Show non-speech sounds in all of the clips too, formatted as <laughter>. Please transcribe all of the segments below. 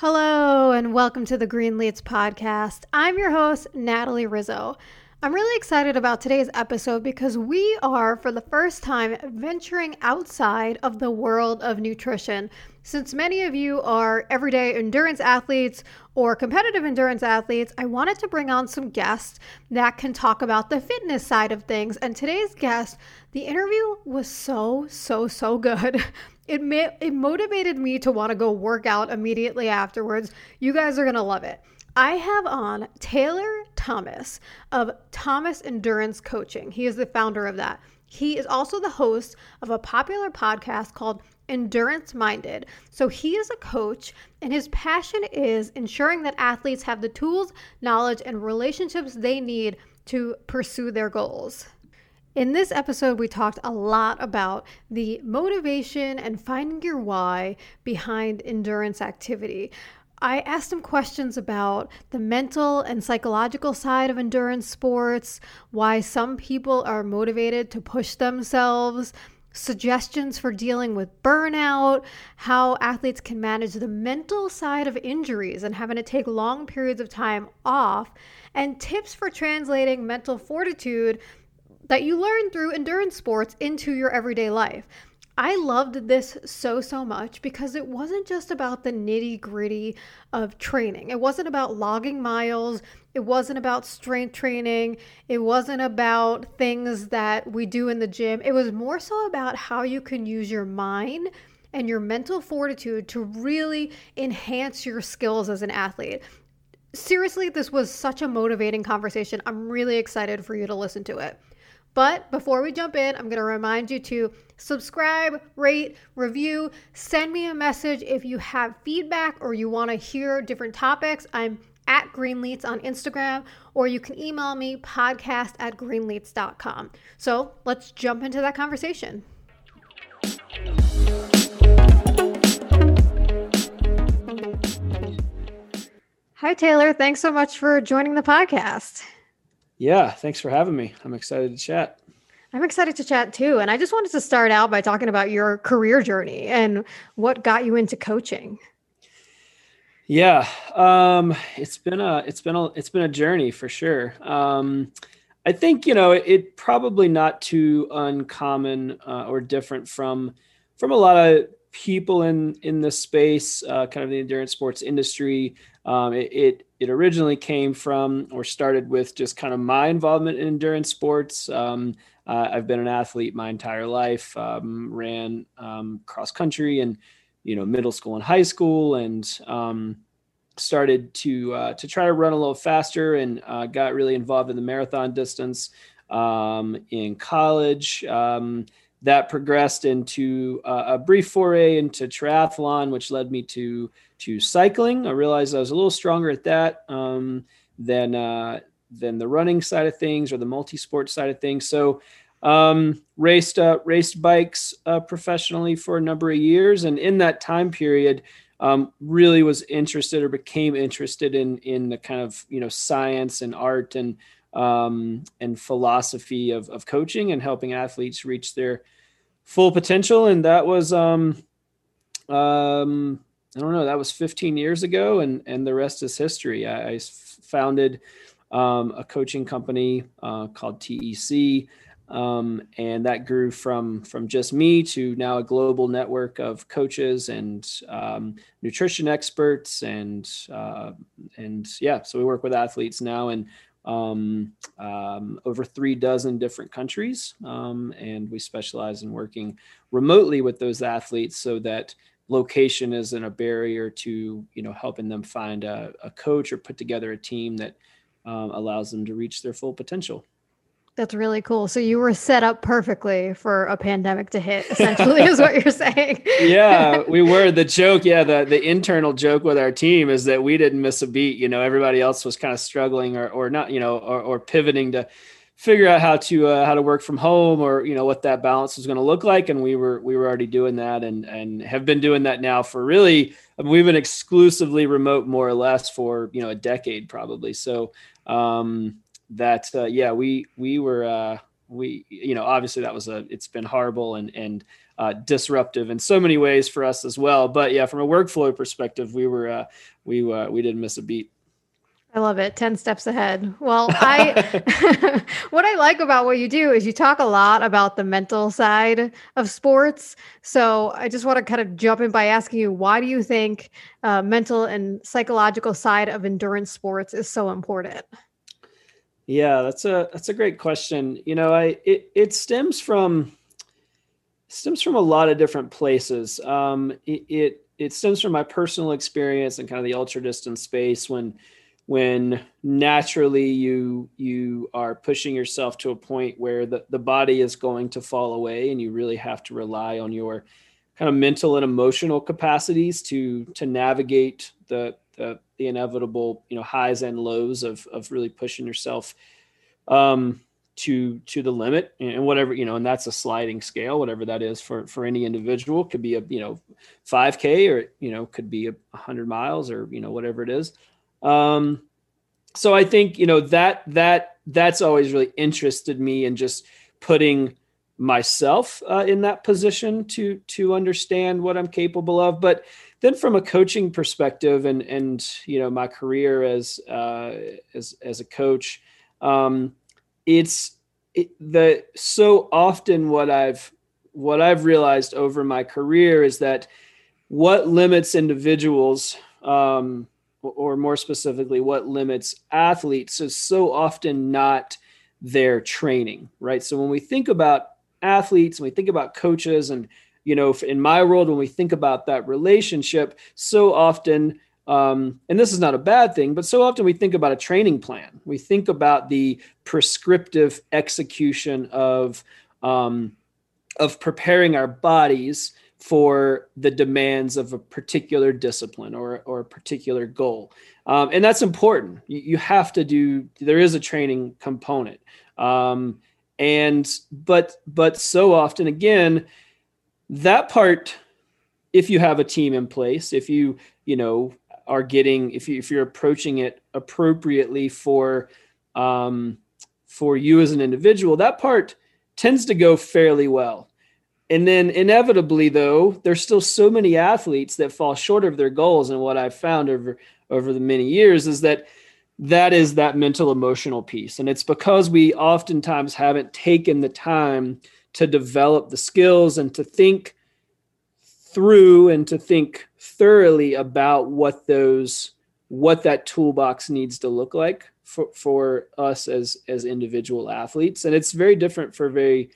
Hello, and welcome to the Greenletes podcast. I'm your host, Natalie Rizzo. I'm really excited about today's episode because we are, for the first time, venturing outside of the world of nutrition. Since many of you are everyday endurance athletes or competitive endurance athletes, I wanted to bring on some guests that can talk about the fitness side of things. And today's guest, the interview was so, so, so good. <laughs> It, ma- it motivated me to want to go work out immediately afterwards. You guys are going to love it. I have on Taylor Thomas of Thomas Endurance Coaching. He is the founder of that. He is also the host of a popular podcast called Endurance Minded. So he is a coach, and his passion is ensuring that athletes have the tools, knowledge, and relationships they need to pursue their goals. In this episode, we talked a lot about the motivation and finding your why behind endurance activity. I asked him questions about the mental and psychological side of endurance sports, why some people are motivated to push themselves, suggestions for dealing with burnout, how athletes can manage the mental side of injuries and having to take long periods of time off, and tips for translating mental fortitude that you learn through endurance sports into your everyday life. I loved this so, so much because it wasn't just about the nitty gritty of training. It wasn't about logging miles. It wasn't about strength training. It wasn't about things that we do in the gym. It was more so about how you can use your mind and your mental fortitude to really enhance your skills as an athlete. Seriously, this was such a motivating conversation. I'm really excited for you to listen to it. But before we jump in, I'm going to remind you to subscribe, rate, review, send me a message if you have feedback or you want to hear different topics. I'm at Greenletes on Instagram, or you can email me podcast at greenletes.com. So let's jump into that conversation. Hi, Taylor. Thanks so much for joining the podcast. Yeah, thanks for having me. I'm excited to chat. I'm excited to chat too. And I just wanted to start out by talking about your career journey and what got you into coaching. Yeah, um, it's been a it's been a it's been a journey for sure. Um, I think you know it, it probably not too uncommon uh, or different from from a lot of people in in the space, uh, kind of the endurance sports industry. Um, it, it, it originally came from or started with just kind of my involvement in endurance sports. Um, uh, I've been an athlete my entire life. Um, ran um, cross country and you know middle school and high school, and um, started to uh, to try to run a little faster, and uh, got really involved in the marathon distance um, in college that progressed into uh, a brief foray into triathlon, which led me to to cycling. I realized I was a little stronger at that um, than uh, than the running side of things or the multi-sport side of things. So um, raced uh, raced bikes uh, professionally for a number of years, and in that time period, um, really was interested or became interested in in the kind of you know science and art and um, and philosophy of, of coaching and helping athletes reach their full potential. And that was, um, um, I don't know, that was 15 years ago, and and the rest is history. I, I founded um, a coaching company uh, called TEC. Um, and that grew from from just me to now a global network of coaches and um, nutrition experts and uh, and yeah so we work with athletes now and um, um, over three dozen different countries. Um, and we specialize in working remotely with those athletes so that location isn't a barrier to you know helping them find a, a coach or put together a team that um, allows them to reach their full potential. That's really cool. So you were set up perfectly for a pandemic to hit, essentially, is what you're saying. yeah, we were. The joke, yeah, the the internal joke with our team is that we didn't miss a beat. You know, everybody else was kind of struggling or or not, you know, or, or pivoting to figure out how to uh, how to work from home or you know what that balance was going to look like and we were we were already doing that and and have been doing that now for really I mean, we've been exclusively remote more or less for you know a decade probably so um that uh, yeah we we were uh, we you know obviously that was a it's been horrible and and uh, disruptive in so many ways for us as well. But yeah, from a workflow perspective, we were uh, we uh, we didn't miss a beat. I love it. 10 steps ahead. Well, <laughs> I <laughs> what I like about what you do is you talk a lot about the mental side of sports. So I just want to kind of jump in by asking you why do you think uh, mental and psychological side of endurance sports is so important? Yeah, that's a that's a great question. You know, I it it stems from stems from a lot of different places. Um, it, it it stems from my personal experience and kind of the ultra distance space when when naturally you you are pushing yourself to a point where the, the body is going to fall away and you really have to rely on your kind of mental and emotional capacities to to navigate the the, the inevitable you know highs and lows of of really pushing yourself um to to the limit and whatever you know and that's a sliding scale whatever that is for for any individual could be a you know 5k or you know could be a 100 miles or you know whatever it is um, so I think you know that that that's always really interested me in just putting myself uh, in that position to to understand what I'm capable of. But then from a coaching perspective and and you know my career as uh, as as a coach, um, it's it, the so often what I've what I've realized over my career is that what limits individuals um, or more specifically, what limits athletes is so often not their training, right? So when we think about athletes and we think about coaches, and you know, in my world, when we think about that relationship, so often, um, and this is not a bad thing, but so often we think about a training plan. We think about the prescriptive execution of um, of preparing our bodies for the demands of a particular discipline or, or a particular goal. Um, and that's important. You, you, have to do, there is a training component. Um, and, but, but so often again, that part, if you have a team in place, if you, you know, are getting, if you, if you're approaching it appropriately for, um, for you as an individual, that part tends to go fairly well. And then inevitably, though, there's still so many athletes that fall short of their goals. And what I've found over over the many years is that that is that mental emotional piece. And it's because we oftentimes haven't taken the time to develop the skills and to think through and to think thoroughly about what those what that toolbox needs to look like for, for us as as individual athletes. And it's very different for very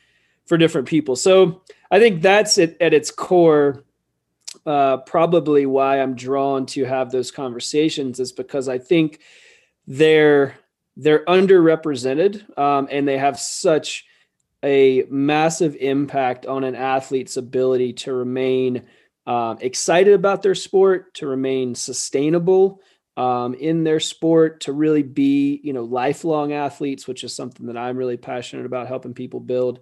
for different people. So I think that's it at its core. Uh, probably why I'm drawn to have those conversations is because I think they're they're underrepresented um, and they have such a massive impact on an athlete's ability to remain um, excited about their sport, to remain sustainable um, in their sport, to really be you know lifelong athletes, which is something that I'm really passionate about helping people build.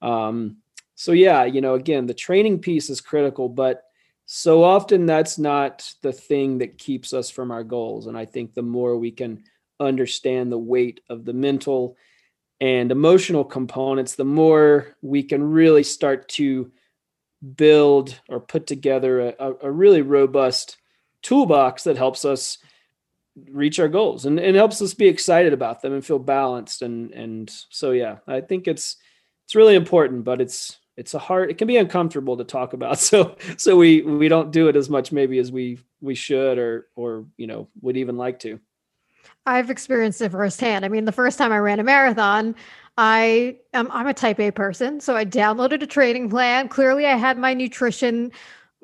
Um, so yeah, you know, again, the training piece is critical, but so often that's not the thing that keeps us from our goals. And I think the more we can understand the weight of the mental and emotional components, the more we can really start to build or put together a, a really robust toolbox that helps us reach our goals and, and helps us be excited about them and feel balanced. And and so yeah i think it's it's really important, but it's it's a hard it can be uncomfortable to talk about. <laughs> So so we we don't do it as much maybe as we we should or or you know would even like to i've experienced it firsthand i mean the first time i ran a marathon i am i'm a type a person so i downloaded a training plan clearly i had my nutrition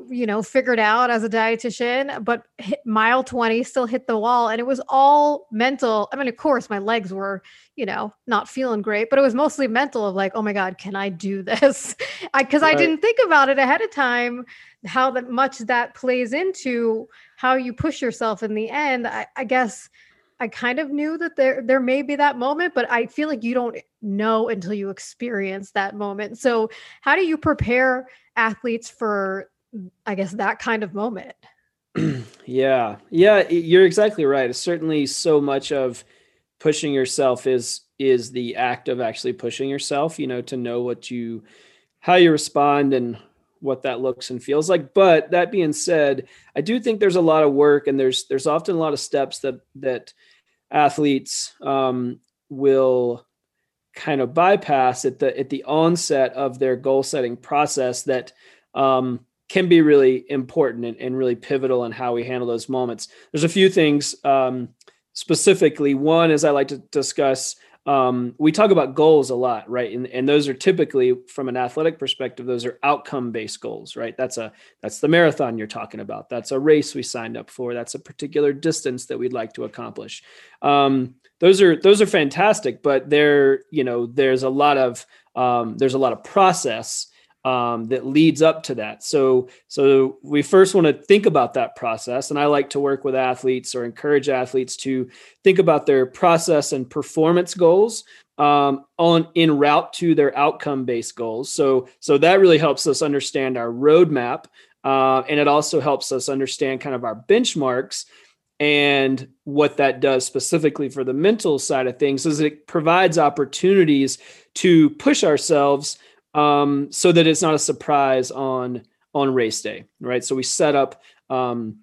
you know, figured out as a dietitian, but hit mile 20 still hit the wall. And it was all mental. I mean, of course, my legs were, you know, not feeling great, but it was mostly mental of like, oh my God, can I do <laughs> this? I, cause right. I didn't think about it ahead of time, how that much that plays into how you push yourself in the end. I, I guess I kind of knew that there, there may be that moment, but I feel like you don't know until you experience that moment. So how do you prepare athletes for I guess that kind of moment. <clears throat> yeah. Yeah, you're exactly right. It's certainly so much of pushing yourself is is the act of actually pushing yourself, you know, to know what you how you respond and what that looks and feels like. But that being said, I do think there's a lot of work and there's there's often a lot of steps that that athletes um, will kind of bypass at the at the onset of their goal setting process that um, can be really important and, and, really pivotal in how we handle those moments. There's a few things um, specifically. One is I like to discuss um, we talk about goals a lot, right? And, and those are typically, from an athletic perspective, those are outcome-based goals, right? That's a that's the marathon you're talking about. That's a race we signed up for. That's a particular distance that we'd like to accomplish. Um, those are those are fantastic, but there, you know, there's a lot of um, there's a lot of process um, that leads up to that. So, so we first want to think about that process, and I like to work with athletes or encourage athletes to think about their process and performance goals um, on in route to their outcome-based goals. So, so that really helps us understand our roadmap, uh, and it also helps us understand kind of our benchmarks and what that does specifically for the mental side of things is it provides opportunities to push ourselves um, so that it's not a surprise on on race day, right? So we set up um,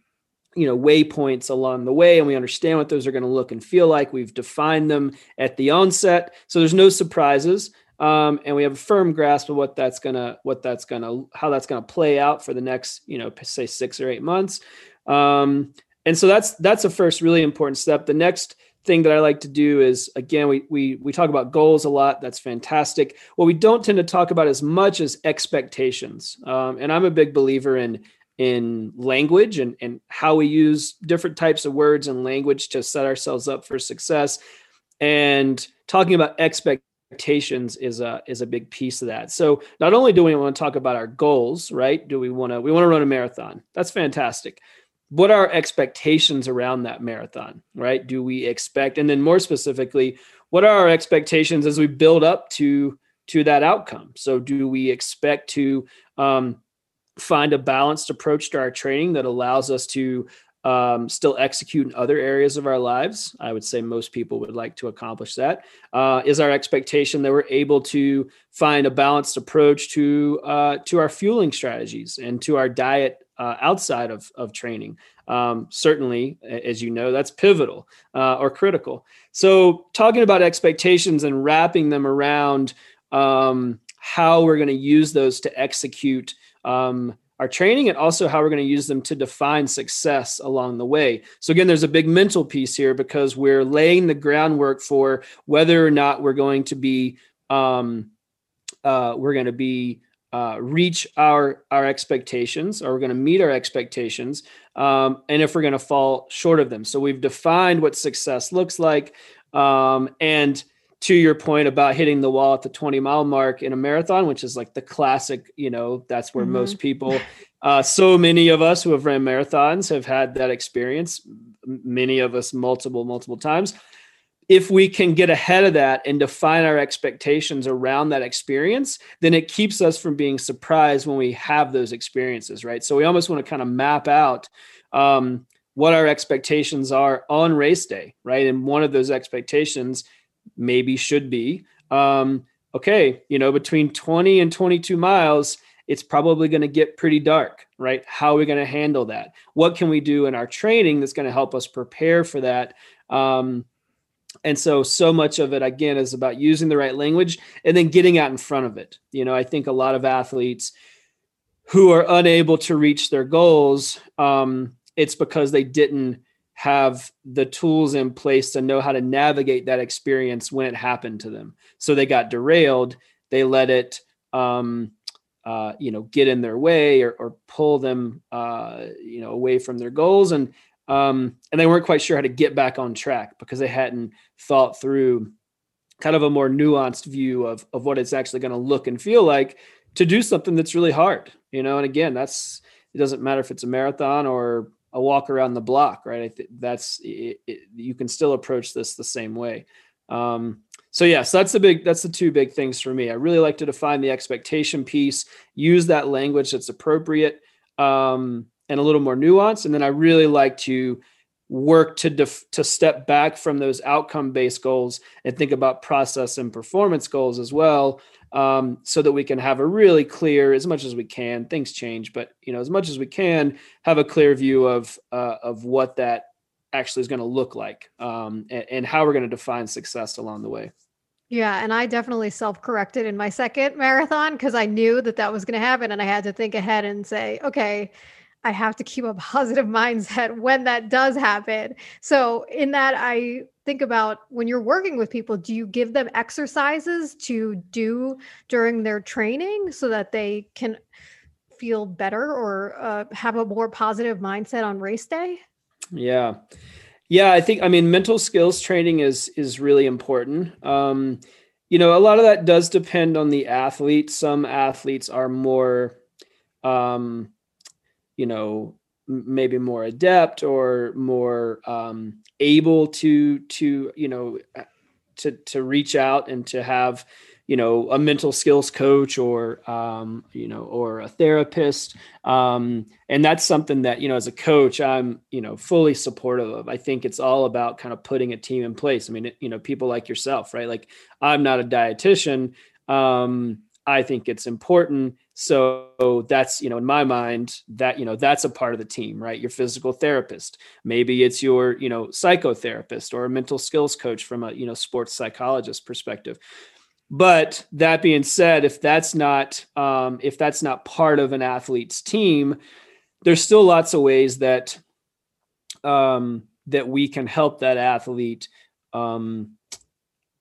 you know waypoints along the way and we understand what those are going to look and feel like. We've defined them at the onset so there's no surprises um, and we have a firm grasp of what that's gonna what that's gonna how that's gonna play out for the next you know say six or eight months. Um, and so that's that's a first really important step. The next thing that I like to do is again we we we talk about goals a lot. That's fantastic. What we don't tend to talk about as much as expectations. Um, and I'm a big believer in in language and and how we use different types of words and language to set ourselves up for success. And talking about expectations is a is a big piece of that. So not only do we want to talk about our goals, right? Do we want to we want to run a marathon? That's fantastic what are expectations around that marathon right do we expect and then more specifically what are our expectations as we build up to to that outcome so do we expect to um, find a balanced approach to our training that allows us to um, still execute in other areas of our lives. I would say most people would like to accomplish that. Uh, is our expectation that we're able to find a balanced approach to uh, to our fueling strategies and to our diet uh, outside of, of training. Um, certainly, as you know, that's pivotal uh, or critical. So, talking about expectations and wrapping them around um, how we're going to use those to execute um, our training and also how we're going to use them to define success along the way. So, again, there's a big mental piece here because we're laying the groundwork for whether or not we're going to be. Um, uh, we're going to be uh, reach our our expectations or we're going to meet our expectations um, and if we're going to fall short of them so we've defined what success looks like um, and to your point about hitting the wall at the 20 mile mark in a marathon which is like the classic you know that's where mm-hmm. most people uh, so many of us who have ran marathons have had that experience many of us multiple multiple times if we can get ahead of that and define our expectations around that experience, then it keeps us from being surprised when we have those experiences, right? So we almost want to kind of map out um, what our expectations are on race day, right? And one of those expectations maybe should be um, okay, you know, between 20 and 22 miles, it's probably going to get pretty dark, right? How are we going to handle that? What can we do in our training that's going to help us prepare for that? Um, and so so much of it again is about using the right language and then getting out in front of it. You know i think a lot of athletes who are unable to reach their goals um, it's because they didn't have the tools in place to know how to navigate that experience when it happened to them. So they got derailed they let it um, uh, you know get in their way or, or pull them uh, you know away from their goals. And um, and they weren't quite sure how to get back on track because they hadn't thought through kind of a more nuanced view of, of what it's actually going to look and feel like to do something that's really hard you know? And again that's it doesn't matter if it's a marathon or a walk around the block right? Think that's it, it, you can still approach this the same way. Um, so yeah, so that's the big that's the two big things for me. I really like to define the expectation piece use that language that's appropriate. Um, and a little more nuance. And then I really like to work to def- to step back from those outcome based goals and think about process and performance goals as well. um, so that we can have a really clear, as much as we can. Things change, but you know, as much as we can, have a clear view of uh, of what that actually is going to look like um, and, and how we're going to define success along the way. Yeah, and I definitely self-corrected in my second marathon because I knew that that was going to happen, and I had to think ahead and say, okay, I have to keep a <laughs> positive mindset when that does happen. So, in that, I think about when you're working with people, do you give them exercises to do during their training so that they can feel better or uh, have a more positive mindset on race day? Yeah. Yeah, I think I mean mental skills training is is really important. Um, you know, a lot of that does depend on the athlete. Some athletes are more um, you know, maybe more adept or more um, able to to you know to to reach out and to have you know a mental skills coach or um, you know or a therapist. Um, and that's something that you know as a coach i'm you know fully supportive of. I think it's all about kind of putting a team in place. I mean you know people like yourself right? Like i'm not a dietitian. Um, i think it's important so that's you know in my mind that you know that's a part of the team right? Your physical therapist. Maybe it's your you know psychotherapist or a mental skills coach from a you know sports psychologist perspective. But that being said, if that's not um, if that's not part of an athlete's team, there's still lots of ways that um, that we can help that athlete um,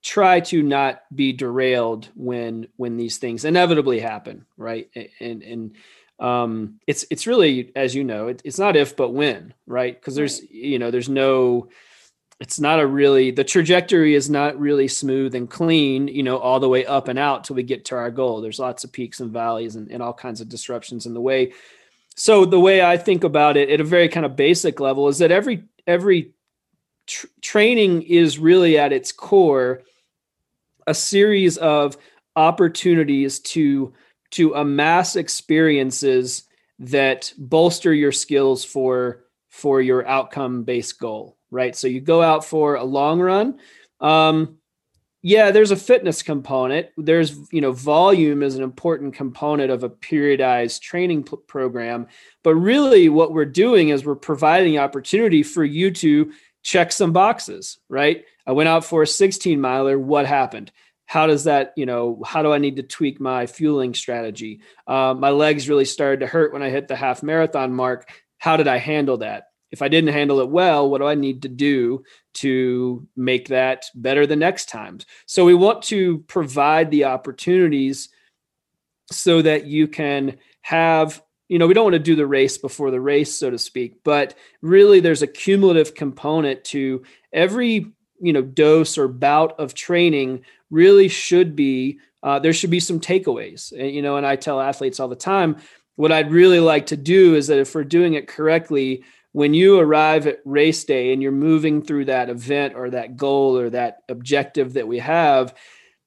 try to not be derailed when when these things inevitably happen, right? And and um, it's it's really as you know, it, it's not if but when, right? Because there's right. you know there's no it's not a really the trajectory is not really smooth and clean you know all the way up and out till we get to our goal there's lots of peaks and valleys and, and all kinds of disruptions in the way so the way i think about it at a very kind of basic level is that every every tr- training is really at its core a series of opportunities to to amass experiences that bolster your skills for for your outcome based goal right? So you go out for a long run. Um, yeah, there's a fitness component. There's, you know, volume is an important component of a periodized training p- program. But really, what we're doing is we're providing opportunity for you to check some boxes, right? I went out for a 16 miler. What happened? How does that, you know, how do I need to tweak my fueling strategy? Uh, my legs really started to hurt when I hit the half marathon mark. How did I handle that? if I didn't handle it well, what do I need to do to make that better the next times? So we want to provide the opportunities so that you can have you know we don't want to do the race before the race so to speak but really there's a cumulative component to every you know dose or bout of training really should be uh, there should be some takeaways. And, you know and i tell athletes all the time what i'd really like to do is that if we're doing it correctly when you arrive at race day and you're moving through that event or that goal or that objective that we have,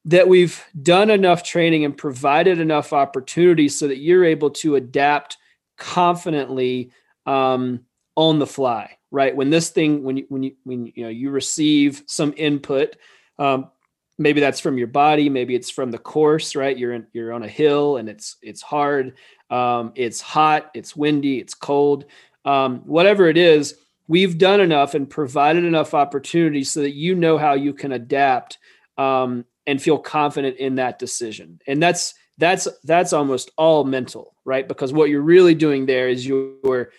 that we've done enough training and provided enough opportunities so that you're able to adapt confidently um, on the fly right when this thing when you when you when you know you receive some input um, maybe that's from your body maybe it's from the course right you're in you're on a hill and it's it's hard um, it's hot it's windy it's cold um, whatever it is, we've done enough and provided enough opportunity so that you know how you can adapt um, and feel confident in that decision. And that's that's that's almost all mental, right? Because what you're really doing there is you're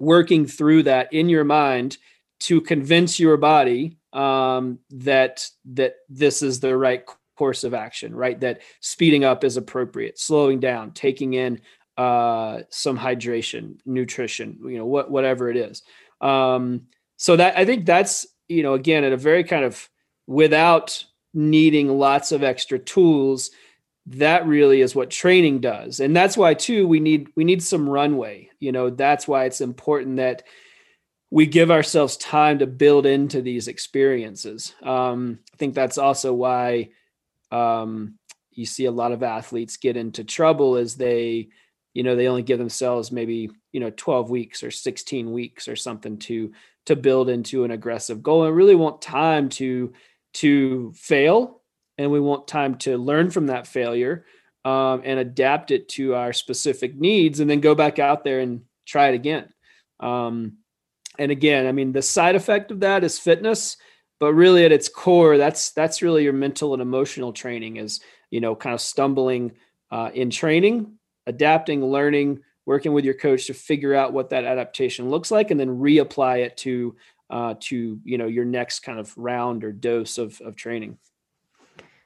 working through that in your mind to convince your body um, that that this is the right course of action, right? That speeding up is appropriate, slowing down, taking in uh, some hydration, nutrition, you know, what whatever it is. Um, so that I think that's you know again at a very kind of without needing lots of extra tools that really is what training does. And that's why too we need we need some runway. You know that's why it's important that we give ourselves time to build into these experiences. Um, i think that's also why um, you see a lot of athletes get into trouble as they you know they only give themselves maybe you know 12 weeks or 16 weeks or something to to build into an aggressive goal and really want time to to fail and we want time to learn from that failure um, and adapt it to our specific needs, and then go back out there and try it again. Um, and again, I mean, the side effect of that is fitness, but really at its core, that's that's really your mental and emotional training is you know kind of stumbling uh, in training, adapting, learning, working with your coach to figure out what that adaptation looks like, and then reapply it to uh, to you know your next kind of round or dose of of training.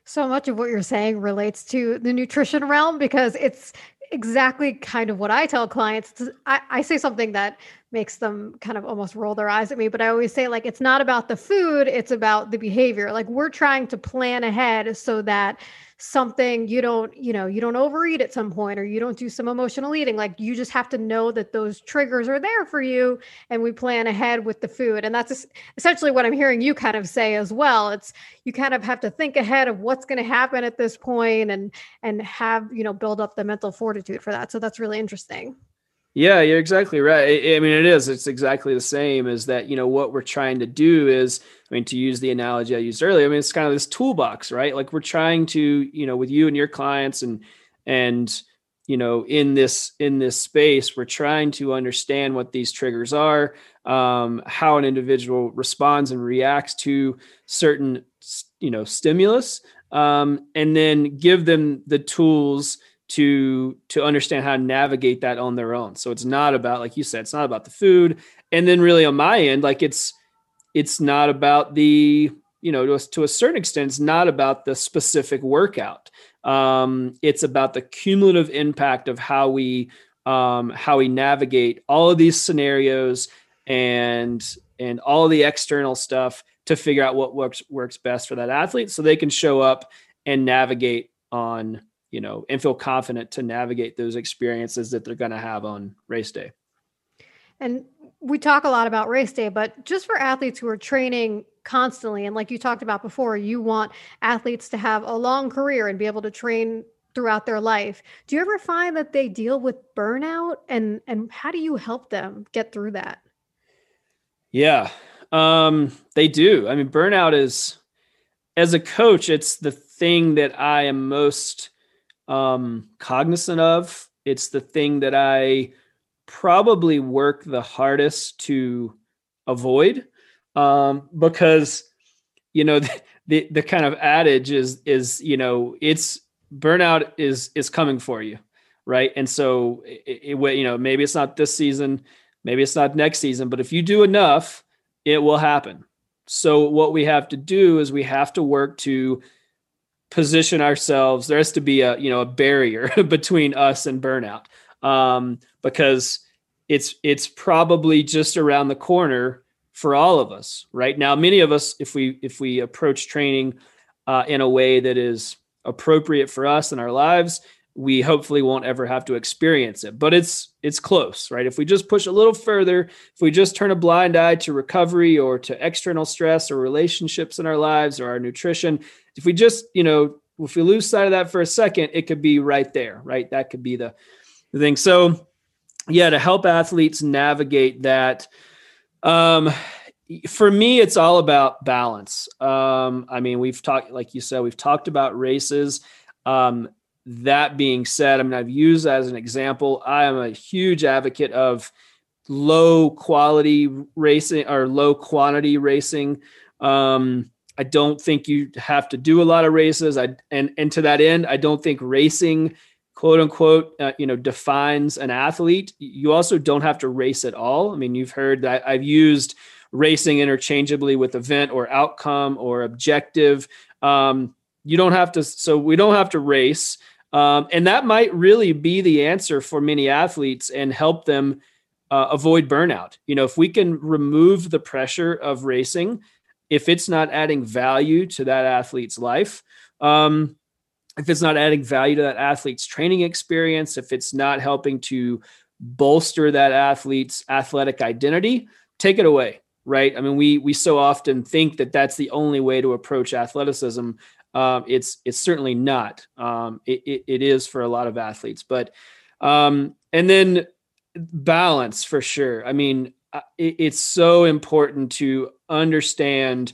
So much of what you're saying relates to the nutrition realm because it's exactly kind of what I tell clients. I, I, say something that makes them kind of almost roll their eyes at me, but I always say, like, it's not about the food, it's about the behavior. Like, we're trying to plan ahead so that something you don't you know you don't overeat at some point or you don't do some emotional eating. Like you just have to know that those triggers are there for you and we plan ahead with the food. And that's essentially what i'm hearing you kind of say as well. It's you kind of have to think ahead of what's going to happen at this point and and have you know build up the mental fortitude for that. So that's really interesting yeah, you're exactly right. I mean, it is. It's exactly the same as that. You know, what we're trying to do is, I mean, to use the analogy I used earlier, I mean, it's kind of this toolbox, right? Like we're trying to, you know, with you and your clients and, and, you know, in this, in this space, we're trying to understand what these triggers are, um, how an individual responds and reacts to certain, you know, stimulus, um, and then give them the tools to to understand how to navigate that on their own. So it's not about like you said, it's not about the food. And then really on my end, like it's it's not about the you know to a, to a certain extent, it's not about the specific workout. Um, it's about the cumulative impact of how we um, how we navigate all of these scenarios and and all the external stuff to figure out what works works best for that athlete so they can show up and navigate on you know, and feel confident to navigate those experiences that they're going to have on race day. And we talk a lot about race day, but just for athletes who are training constantly, and like you talked about before, you want athletes to have a long career and be able to train throughout their life. Do you ever find that they deal with burnout and and how do you help them get through that? Yeah. Um they do. I mean burnout is as a coach it's the thing that I am most um, cognizant of. It's the thing that I probably work the hardest to avoid um, because you know <laughs> the, the, the kind of adage is is you know it's burnout is is coming for you right and so it, it, you know maybe it's not this season maybe it's not next season but if you do enough it will happen so what we have to do is we have to work to position ourselves there has to be a you know a barrier <laughs> between us and burnout. Um, because it's it's probably just around the corner for all of us right? Now many of us if we if we approach training uh, in a way that is appropriate for us in our lives we hopefully won't ever have to experience it. But it's it's close right? If we just push a little further if we just turn a blind eye to recovery or to external stress or relationships in our lives or our nutrition if we just you know if we lose sight of that for a second it could be right there right that could be the, the thing so yeah to help athletes navigate that um for me it's all about balance um i mean we've talked like you said we've talked about races um that being said, I mean, I've used as an example. I am a huge advocate of low quality racing or low quantity racing. Um, I don't think you have to do a lot of races. I and and to that end, I don't think racing, quote unquote, uh, you know, defines an athlete. You also don't have to race at all. I mean, you've heard that I've used racing interchangeably with event or outcome or objective. Um, you don't have to. So we don't have to race. Um, and that might really be the answer for many athletes and help them uh, avoid burnout. You know, if we can remove the pressure of racing, if it's not adding value to that athlete's life, um, if it's not adding value to that athlete's training experience, if it's not helping to bolster that athlete's athletic identity, take it away right? I mean, we we so often think that that's the only way to approach athleticism, um, it's it's certainly not. Um, it, it, it is for a lot of athletes, but um, and then balance for sure. I mean, it's so important to understand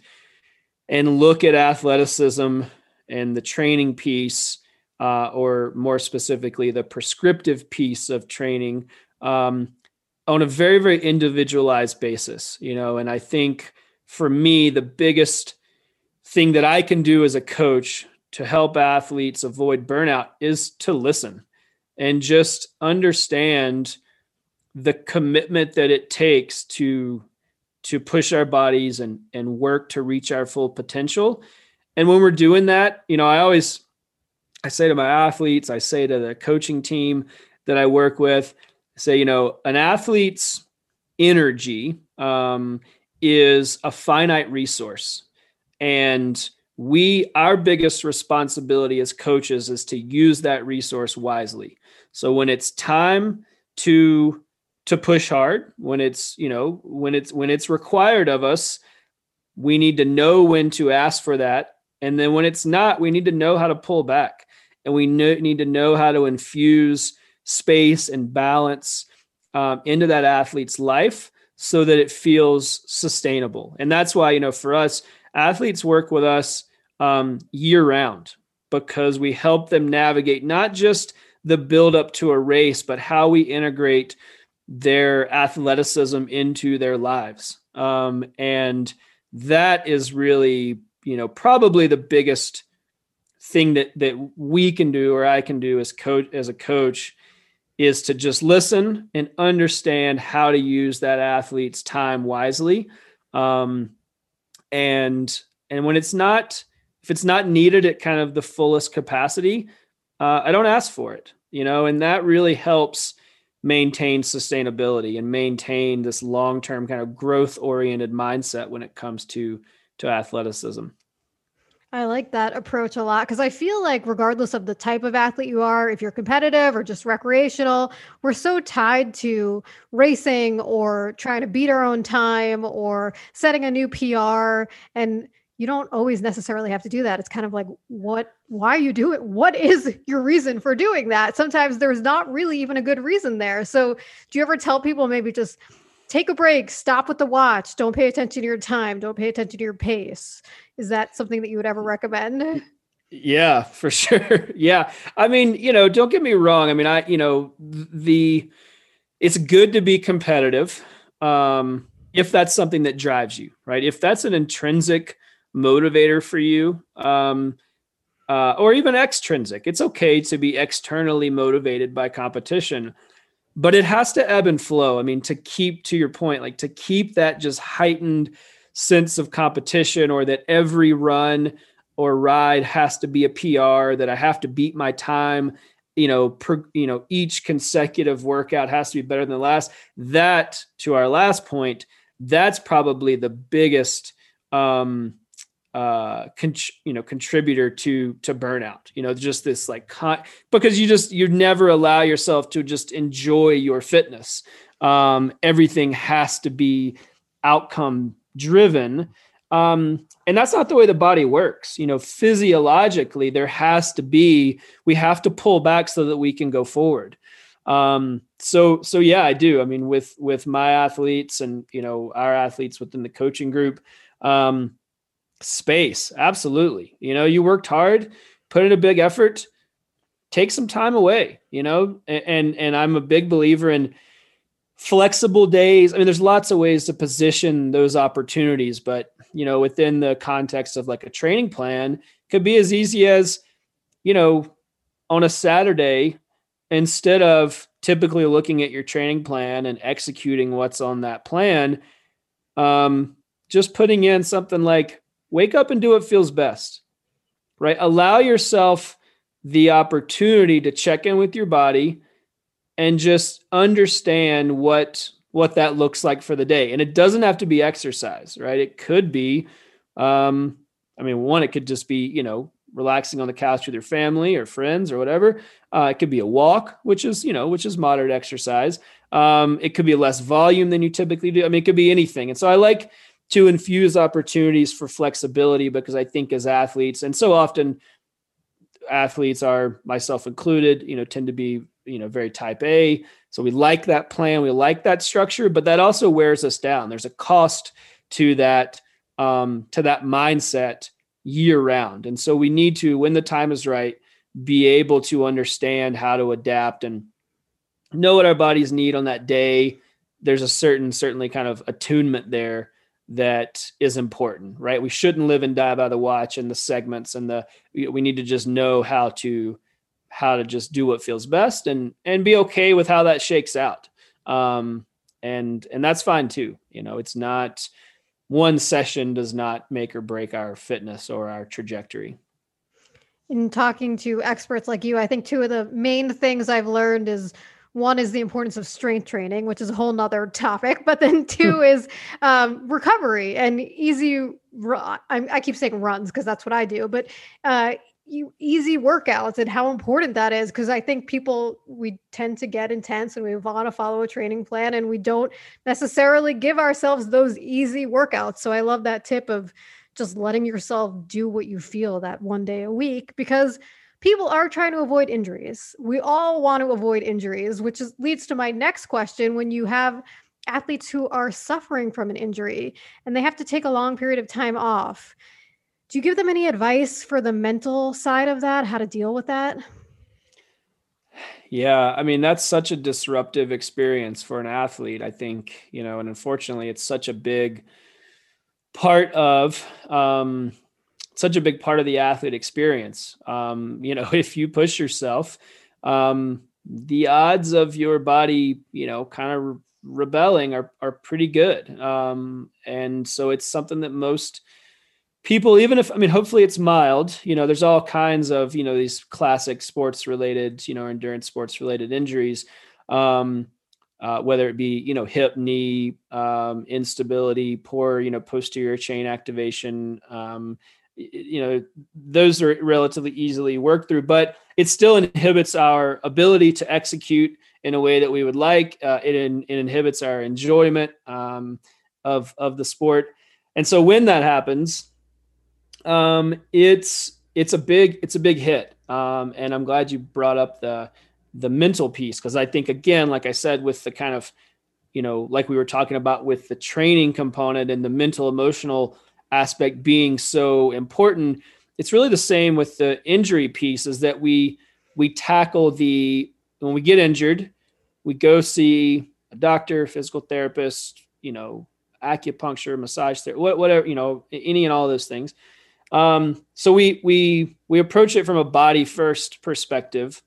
and look at athleticism and the training piece, uh, or more specifically, the prescriptive piece of training um, on a very, very individualized basis. You know, and I think for me, the biggest thing that I can do as a coach to help athletes avoid burnout is to listen and just understand the commitment that it takes to to push our bodies and and work to reach our full potential. And when we're doing that you know i always i say to my athletes i say to the coaching team that i work with say you know an athlete's energy um, is a finite resource. And we our biggest responsibility as coaches is to use that resource wisely. So when it's time to to push hard when it's you know when it's when it's required of us we need to know when to ask for that. And then when it's not we need to know how to pull back. And we need to know how to infuse space and balance um, into that athlete's life so that it feels sustainable. And that's why you know for us athletes work with us um, year round because we help them navigate not just the build up to a race but how we integrate their athleticism into their lives. Um, and that is really, you know, probably the biggest thing that that we can do or I can do as coach as a coach is to just listen and understand how to use that athlete's time wisely. Um, and and when it's not if it's not needed at kind of the fullest capacity, uh, I don't ask for it, you know, and that really helps maintain sustainability and maintain this long-term kind of growth oriented mindset when it comes to to athleticism I like that approach a lot because I feel like, regardless of the type of athlete you are, if you're competitive or just recreational, we're so tied to racing or trying to beat our own time or setting a new PR. And you don't always necessarily have to do that. It's kind of like, what, why you do it? What is your reason for doing that? Sometimes there's not really even a good reason there. So, do you ever tell people maybe just take a break, stop with the watch, don't pay attention to your time, don't pay attention to your pace? Is that something that you would ever recommend? <laughs> Yeah, for <laughs> sure. yeah. I mean, you know, don't get me wrong. I mean, I, you know, the, it's good to be competitive. Um, if that's something that drives you, right? If that's an intrinsic, motivator for you um, uh, or even extrinsic. It's okay to be externally motivated by competition but it has to ebb and flow. I mean to keep to your point like to keep that just heightened sense of competition or that every run or ride has to be a pr that i have to beat my time you know per, you know each consecutive workout has to be better than the last. That to our last point that's probably the biggest um uh con- you know contributor to to burnout you know just this like con- because you just you never allow yourself to just enjoy your fitness. Um everything has to be outcome driven um and that's not the way the body works you know physiologically there has to be we have to pull back so that we can go forward. Um so so yeah i do. I mean with with my athletes and you know our athletes within the coaching group um Space, absolutely. You know, you worked hard, put in a big effort, take some time away, you know, and and, I'm a big believer in flexible days. I mean, there's lots of ways to position those opportunities, but you know, within the context of like a training plan, could be as easy as, you know, on a Saturday, instead of typically looking at your training plan and executing what's on that plan, um, just putting in something like wake up and do what feels best, right? Allow yourself the opportunity to check in with your body and just understand what what that looks like for the day. And it doesn't have to be exercise, right? It could be, um, I mean, one, it could just be, you know, relaxing on the couch with your family or friends or whatever. Uh, it could be a walk, which is, you know, which is moderate exercise. Um, it could be less volume than you typically do. I mean, it could be anything. And so I like to infuse opportunities for flexibility because I think as athletes, and so often athletes are myself included, you know, tend to be, you know, very type A. So we like that plan, we like that structure, but that also wears us down. There's a cost to that, um, to that mindset year round. And so we need to, when the time is right, be able to understand how to adapt and know what our bodies need on that day. There's a certain, certainly kind of attunement there that is important, right? We shouldn't live and die by the watch and the segments and the, we need to just know how to, how to just do what feels best and, and be okay with how that shakes out. Um, and, and that's fine too. You know, it's not, one session does not make or break our fitness or our trajectory. In talking to experts like you, I think two of the main things I've learned is one is the importance of strength training, which is a whole nother topic. But then <laughs> two is um, recovery and easy. I, I keep saying runs because that's what I do, but uh, you easy workouts and how important that is because I think people we tend to get intense and we want to follow a training plan and we don't necessarily give ourselves those easy workouts. So I love that tip of just letting yourself do what you feel that one day a week because people are trying to avoid injuries. We all want to avoid injuries, which is, leads to my next question when you have athletes who are suffering from an injury and they have to take a long period of time off do you give them any advice for the mental side of that, how to deal with that? Yeah, I mean that's such a disruptive experience for an athlete. I think you know, and unfortunately, it's such a big part of um, such a big part of the athlete experience. Um, you know, <laughs> if you push yourself, um, the odds of your body, you know, kind of rebelling are are pretty good. Um, and so it's something that most people even if i mean hopefully it's mild you know there's all kinds of you know these classic sports related you know endurance sports related injuries um, uh, whether it be you know hip knee um, instability poor you know posterior chain activation um, you know those are relatively easily worked through but it still inhibits our ability to execute in a way that we would like. Uh, it, in, it inhibits our enjoyment um, of of the sport. And so when that happens um, it's it's a big it's a big hit, um, and I'm glad you brought up the the mental piece because I think again, like I said, with the kind of you know, like we were talking about with the training component and the mental emotional aspect being so important, it's really the same with the injury piece. Is that we we tackle the when we get injured, we go see a doctor, physical therapist, you know, acupuncture, massage therapy, whatever, you know, any and all those things. Um, so we we we approach it from a body first perspective.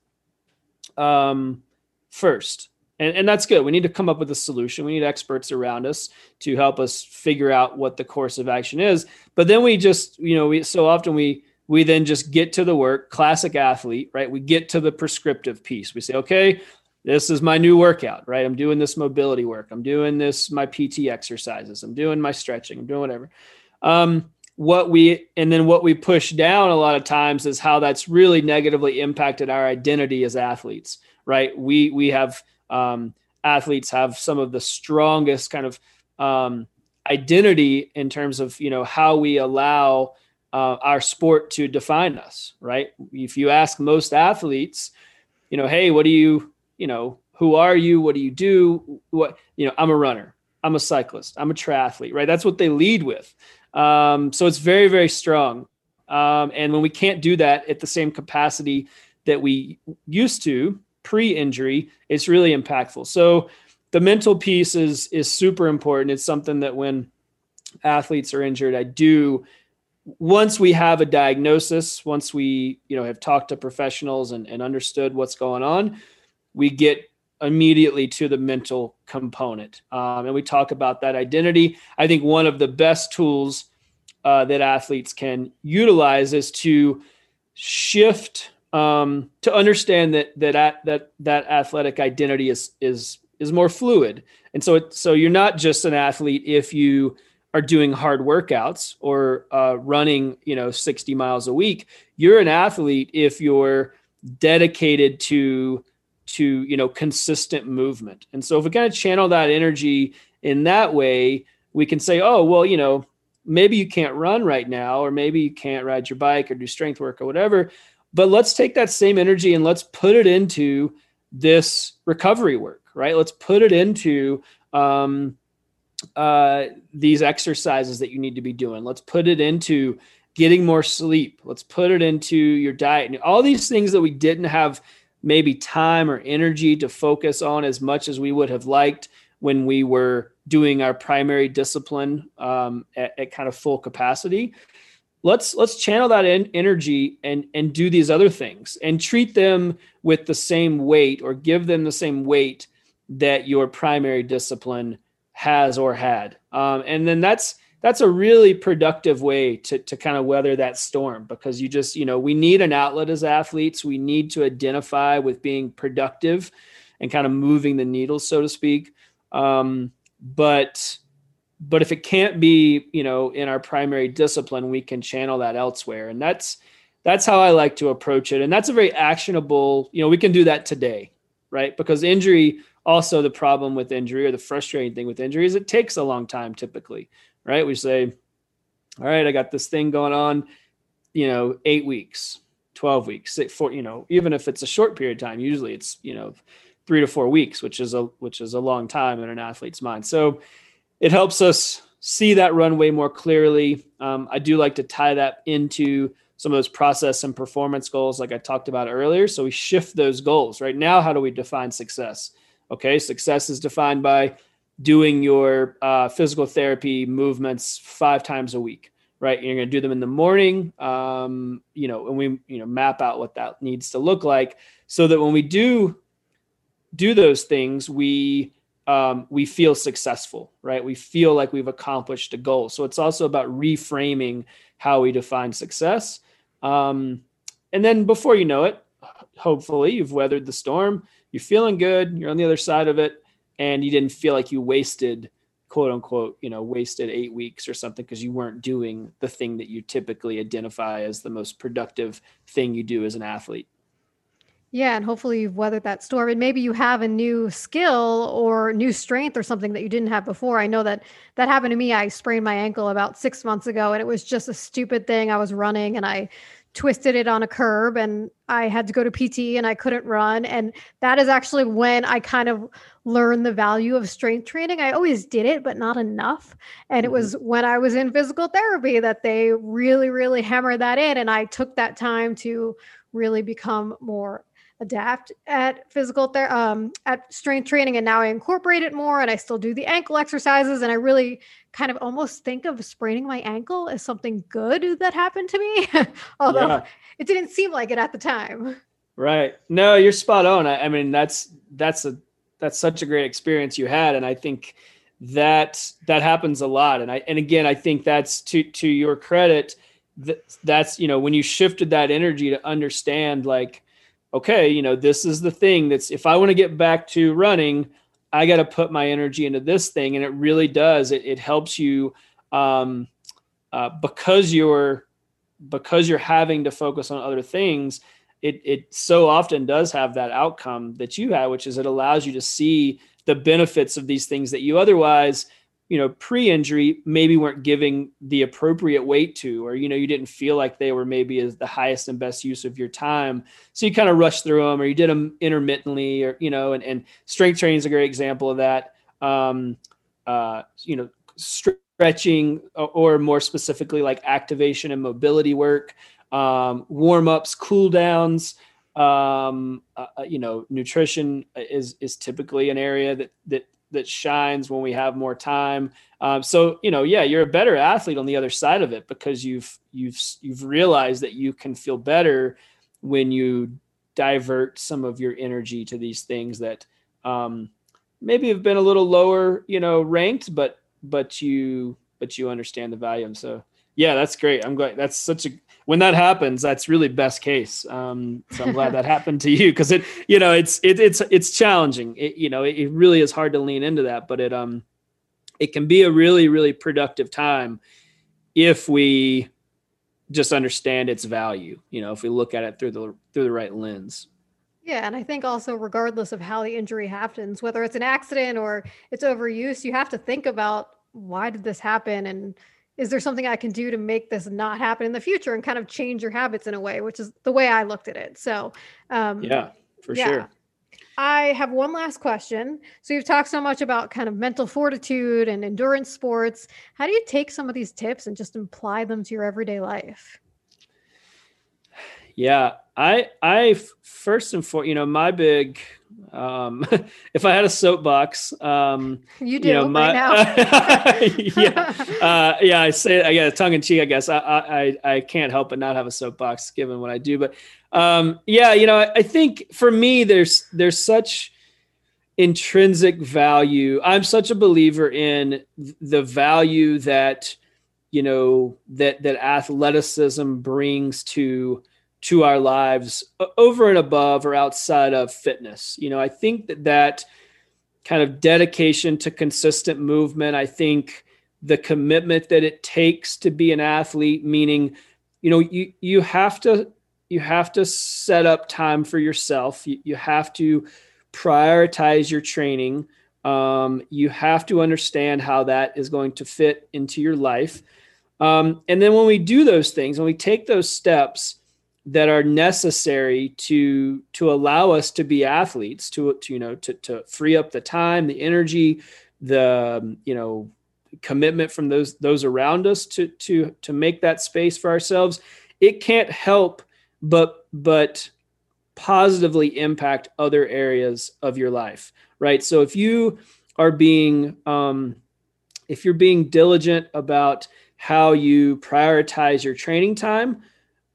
Um, first, and and that's good. We need to come up with a solution. We need experts around us to help us figure out what the course of action is. But then we just you know we so often we we then just get to the work. Classic athlete, right? We get to the prescriptive piece. We say, okay, this is my new workout, right? I'm doing this mobility work. I'm doing this my PT exercises. I'm doing my stretching. I'm doing whatever. Um, what we and then what we push down a lot of times is how that's really negatively impacted our identity as athletes right we we have um, athletes have some of the strongest kind of um, identity in terms of you know how we allow uh, our sport to define us right? If you ask most athletes you know hey what do you you know who are you? What do you do? What you know i'm a runner. I'm a cyclist. I'm a triathlete right? That's what they lead with. Um, so it's very, very strong. Um, and when we can't do that at the same capacity that we used to pre-injury, it's really impactful. So the mental piece is is super important. It's something that when athletes are injured, I do once we have a diagnosis, once we you know have talked to professionals and, and understood what's going on, we get immediately to the mental component. Um, and we talk about that identity. I think one of the best tools uh, that athletes can utilize is to shift um, to understand that that that that athletic identity is is is more fluid. And so it, so you're not just an athlete if you are doing hard workouts or uh, running, you know, 60 miles a week. You're an athlete if you're dedicated to to you know consistent movement and so if we kind of channel that energy in that way we can say oh well you know maybe you can't run right now or maybe you can't ride your bike or do strength work or whatever but let's take that same energy and let's put it into this recovery work right let's put it into um, uh, these exercises that you need to be doing let's put it into getting more sleep. Let's put it into your diet. And all these things that we didn't have maybe time or energy to focus on as much as we would have liked when we were doing our primary discipline um, at, at, kind of full capacity. Let's let's channel that energy and and do these other things and treat them with the same weight or give them the same weight that your primary discipline has or had. Um, and then that's that's a really productive way to, to kind of weather that storm because you just you know we need an outlet as athletes we need to identify with being productive and kind of moving the needle so to speak um, but but if it can't be you know in our primary discipline we can channel that elsewhere and that's that's how i like to approach it and that's a very actionable you know we can do that today right because injury also the problem with injury or the frustrating thing with injury is it takes a long time typically right? We say, all right, I got this thing going on, you know, eight weeks, 12 weeks, four, you know, even if it's a short period of time, usually it's, you know, three to four weeks, which is a, which is a long time in an athlete's mind. So it helps us see that runway more clearly. Um, I do like to tie that into some of those process and performance goals, like I talked about earlier. So we shift those goals right now. How do we define success? Okay. Success is defined by doing your uh, physical therapy movements five times a week right you're going to do them in the morning um, you know and we you know map out what that needs to look like so that when we do do those things we um, we feel successful right? We feel like we've accomplished a goal. So it's also about reframing how we define success. Um, and then before you know it hopefully you've weathered the storm you're feeling good you're on the other side of it and you didn't feel like you wasted quote unquote you know wasted eight weeks or something because you weren't doing the thing that you typically identify as the most productive thing you do as an athlete yeah, and hopefully you've weathered that storm and maybe you have a new skill or new strength or something that you didn't have before. I know that that happened to me. I sprained my ankle about 6 months ago and it was just a stupid thing. I was running and I twisted it on a curb and I had to go to PT and I couldn't run. And that is actually when I kind of learned the value of strength training. I always did it, but not enough. And it was mm-hmm. when I was in physical therapy that they really, really hammered that in. And I took that time to really become more adapt at physical ther- um, at strength training and now i incorporate it more and i still do the ankle exercises and i really kind of almost think of spraining my ankle as something good that happened to me <laughs> although yeah. it didn't seem like it at the time. Right. No you're spot on. I, I mean that's that's a that's such a great experience you had and i think that that happens a lot and i and again i think that's to to your credit that, that's you know when you shifted that energy to understand like okay, you know, this is the thing that's if I want to get back to running, I got to put my energy into this thing. And it really does. It, it helps you um, uh, because you're because you're having to focus on other things. It, it so often does have that outcome that you have, which is it allows you to see the benefits of these things that you otherwise you know pre-injury maybe weren't giving the appropriate weight to or you know you didn't feel like they were maybe as the highest and best use of your time. So you kind of rushed through them or you did them intermittently or you know and, and strength training is a great example of that. Um, uh, you know stretching or more specifically like activation and mobility work um, warm-ups cool downs um, uh, uh you know nutrition is is typically an area that that that shines when we have more time. Um, so you know, yeah, you're a better athlete on the other side of it because you've you've you've realized that you can feel better when you divert some of your energy to these things that um, maybe have been a little lower, you know, ranked, but but you but you understand the value. And so yeah, that's great. I'm glad that's such a when that happens, that's really best case. Um, so I'm glad that happened to you because it, you know, it's it, it's it's challenging. It, you know, it, it, really is hard to lean into that, but it um, it can be a really really productive time if we just understand its value. You know, if we look at it through the through the right lens. Yeah, and I think also regardless of how the injury happens, whether it's an accident or it's overuse, you have to think about why did this happen and is there something I can do to make this not happen in the future and kind of change your habits in a way, which is the way I looked at it. So, um, yeah, for yeah. sure. I have one last question. So you've talked so much about kind of mental fortitude and endurance sports. How do you take some of these tips and just apply them to your everyday life? Yeah, I I first and foremost, you know, my big um <laughs> if I had a soapbox, um <laughs> you do you know, my, right <laughs> yeah, uh, yeah, I say I get tongue in cheek, I guess. I, I I can't help but not have a soapbox given what I do, but um yeah, you know, I, I think for me there's there's such intrinsic value. I'm such a believer in the value that you know that that athleticism brings to to our lives over and above or outside of fitness. You know, I think that that kind of dedication to consistent movement, I think the commitment that it takes to be an athlete, meaning, you know, you, you have to, you have to set up time for yourself. You, you have to prioritize your training. Um, you have to understand how that is going to fit into your life. Um, and then when we do those things, when we take those steps, that are necessary to to allow us to be athletes to, to you know to, to free up the time the energy the um, you know commitment from those those around us to to to make that space for ourselves. It can't help but but positively impact other areas of your life right? So if you are being um if you're being diligent about how you prioritize your training time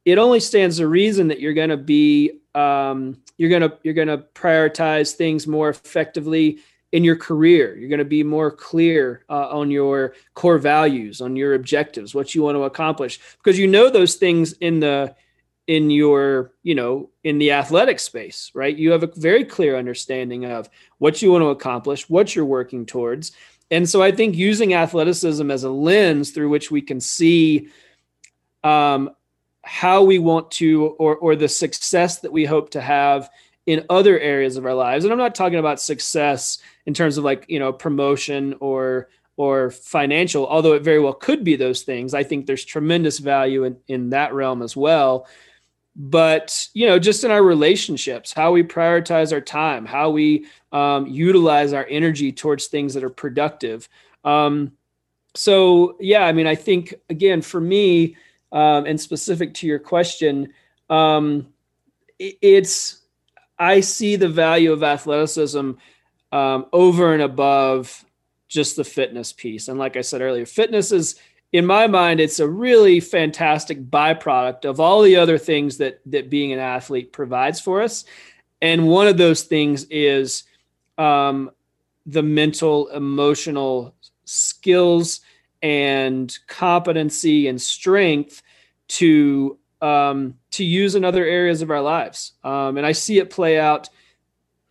it only stands to reason that you're going to be um, you're going to you're going to prioritize things more effectively in your career. You're going to be more clear uh, on your core values on your objectives what you want to accomplish because you know those things in the in your you know in the athletic space right? You have a very clear understanding of what you want to accomplish what you're working towards. And so i think using athleticism as a lens through which we can see um, how we want to or or the success that we hope to have in other areas of our lives. And i'm not talking about success in terms of like you know promotion or or financial although it very well could be those things. I think there's tremendous value in in that realm as well. But you know just in our relationships how we prioritize our time how we um, utilize our energy towards things that are productive. Um, so yeah i mean i think again for me um, and specific to your question, um, it, it's I see the value of athleticism um, over and above just the fitness piece. And like I said earlier, fitness is in my mind, it's a really fantastic byproduct of all the other things that that being an athlete provides for us. And one of those things is um, the mental, emotional skills and competency and strength to um, to use in other areas of our lives. Um, and I see it play out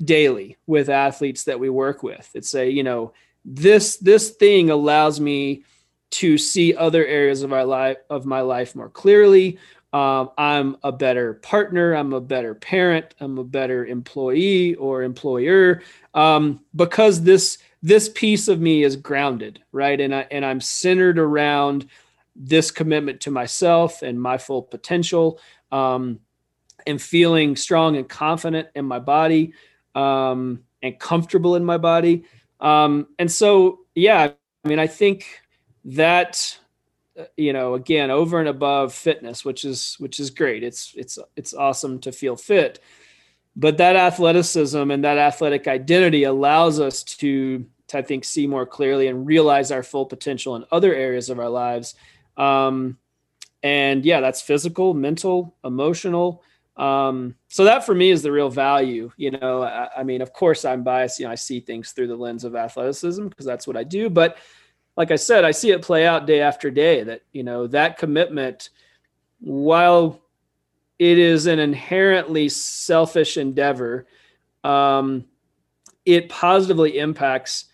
daily with athletes that we work with. It's a you know this this thing allows me to see other areas of my life of my life more clearly. Um, I'm a better partner. I'm a better parent. I'm a better employee or employer um, because this this piece of me is grounded, right? And I and I'm centered around this commitment to myself and my full potential, um, and feeling strong and confident in my body, um, and comfortable in my body. Um, and so, yeah, I mean, I think that uh, you know again over and above fitness which is which is great it's it's it's awesome to feel fit but that athleticism and that athletic identity allows us to, to, I think, see more clearly and realize our full potential in other areas of our lives. Um, and yeah, that's physical, mental, emotional. Um, so that for me is the real value. You know, I, I mean, of course, I'm biased. You know, I see things through the lens of athleticism because that's what I do. But like I said, I see it play out day after day. That you know that commitment, while it is an inherently selfish endeavor. Um, it positively impacts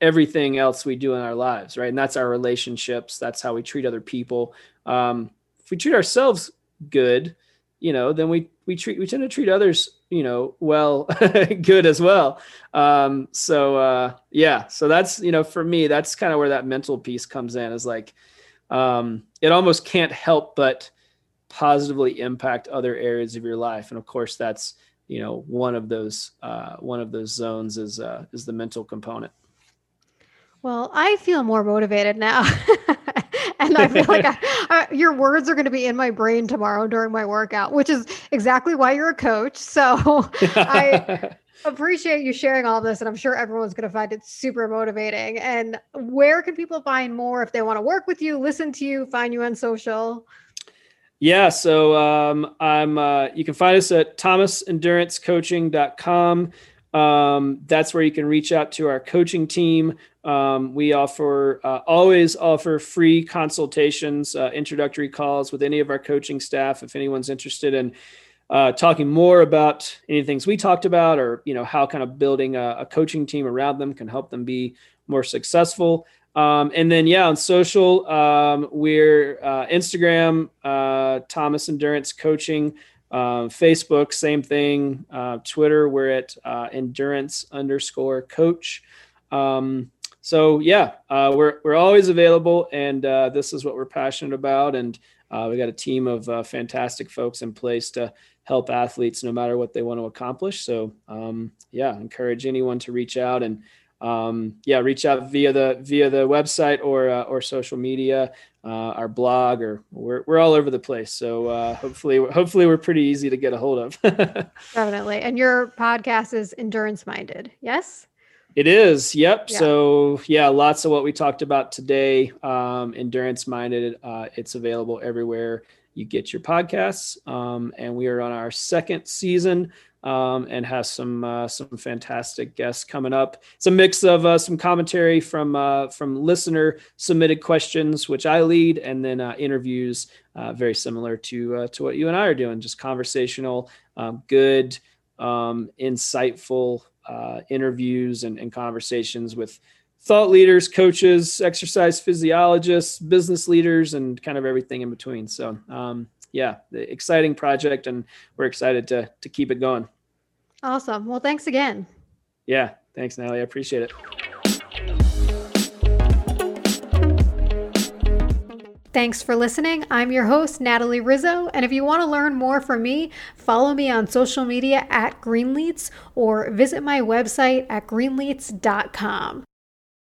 everything else we do in our lives, right? And that's our relationships. That's how we treat other people. Um, if we treat ourselves good, you know, then we we treat we tend to treat others, you know, well, <laughs> good as well. Um, so uh, yeah, so that's you know, for me, that's kind of where that mental piece comes in. Is like, um, it almost can't help but positively impact other areas of your life and of course that's you know one of those uh, one of those zones is uh, is the mental component. Well, I feel more motivated now. <laughs> and I feel like I, I, your words are going to be in my brain tomorrow during my workout, which is exactly why you're a coach. So <laughs> I appreciate you sharing all this, and I'm sure everyone's going to find it super motivating. And where can people find more if they want to work with you, listen to you, find you on social? Yeah, so um, I'm. Uh, you can find us at thomasendurancecoaching.com. Um, that's where you can reach out to our coaching team. Um, we offer uh, always offer free consultations, uh, introductory calls with any of our coaching staff if anyone's interested in uh, talking more about any things we talked about, or you know how kind of building a, a coaching team around them can help them be more successful. Um, and then yeah, on social, um, we're uh, Instagram, uh, Thomas Endurance Coaching. Uh, Facebook, same thing. Uh, Twitter, we're at uh, endurance underscore coach. Um, so yeah, uh, we're we're always available, and uh, this is what we're passionate about. And uh, we got a team of fantastic folks in place to help athletes no matter what they want to accomplish. So um, yeah, encourage anyone to reach out and um, yeah, reach out via the via the website or or social media uh, our blog, or we're we're all over the place. So uh, hopefully, hopefully, we're pretty easy to get a hold of. <laughs> Definitely, and your podcast is endurance minded. Yes. It is. Yep. Yeah. So yeah, lots of what we talked about today. Um, endurance minded. Uh, it's available everywhere you get your podcasts. Um, and we are on our second season um, and has some uh, some fantastic guests coming up. It's a mix of uh, some commentary from uh, from listener submitted questions, which I lead, and then uh, interviews uh, very similar to uh, to what you and I are doing, just conversational, um, good, um, insightful interviews and, and conversations with thought leaders, coaches, exercise physiologists, business leaders, and kind of everything in between. So um, yeah, the exciting project, and we're excited to to keep it going. Awesome. Well, thanks again. Yeah, thanks, Natalie. I appreciate it. Thanks for listening. I'm your host, Natalie Rizzo. And if you want to learn more from me, follow me on social media at Greenletes or visit my website at greenletes.com.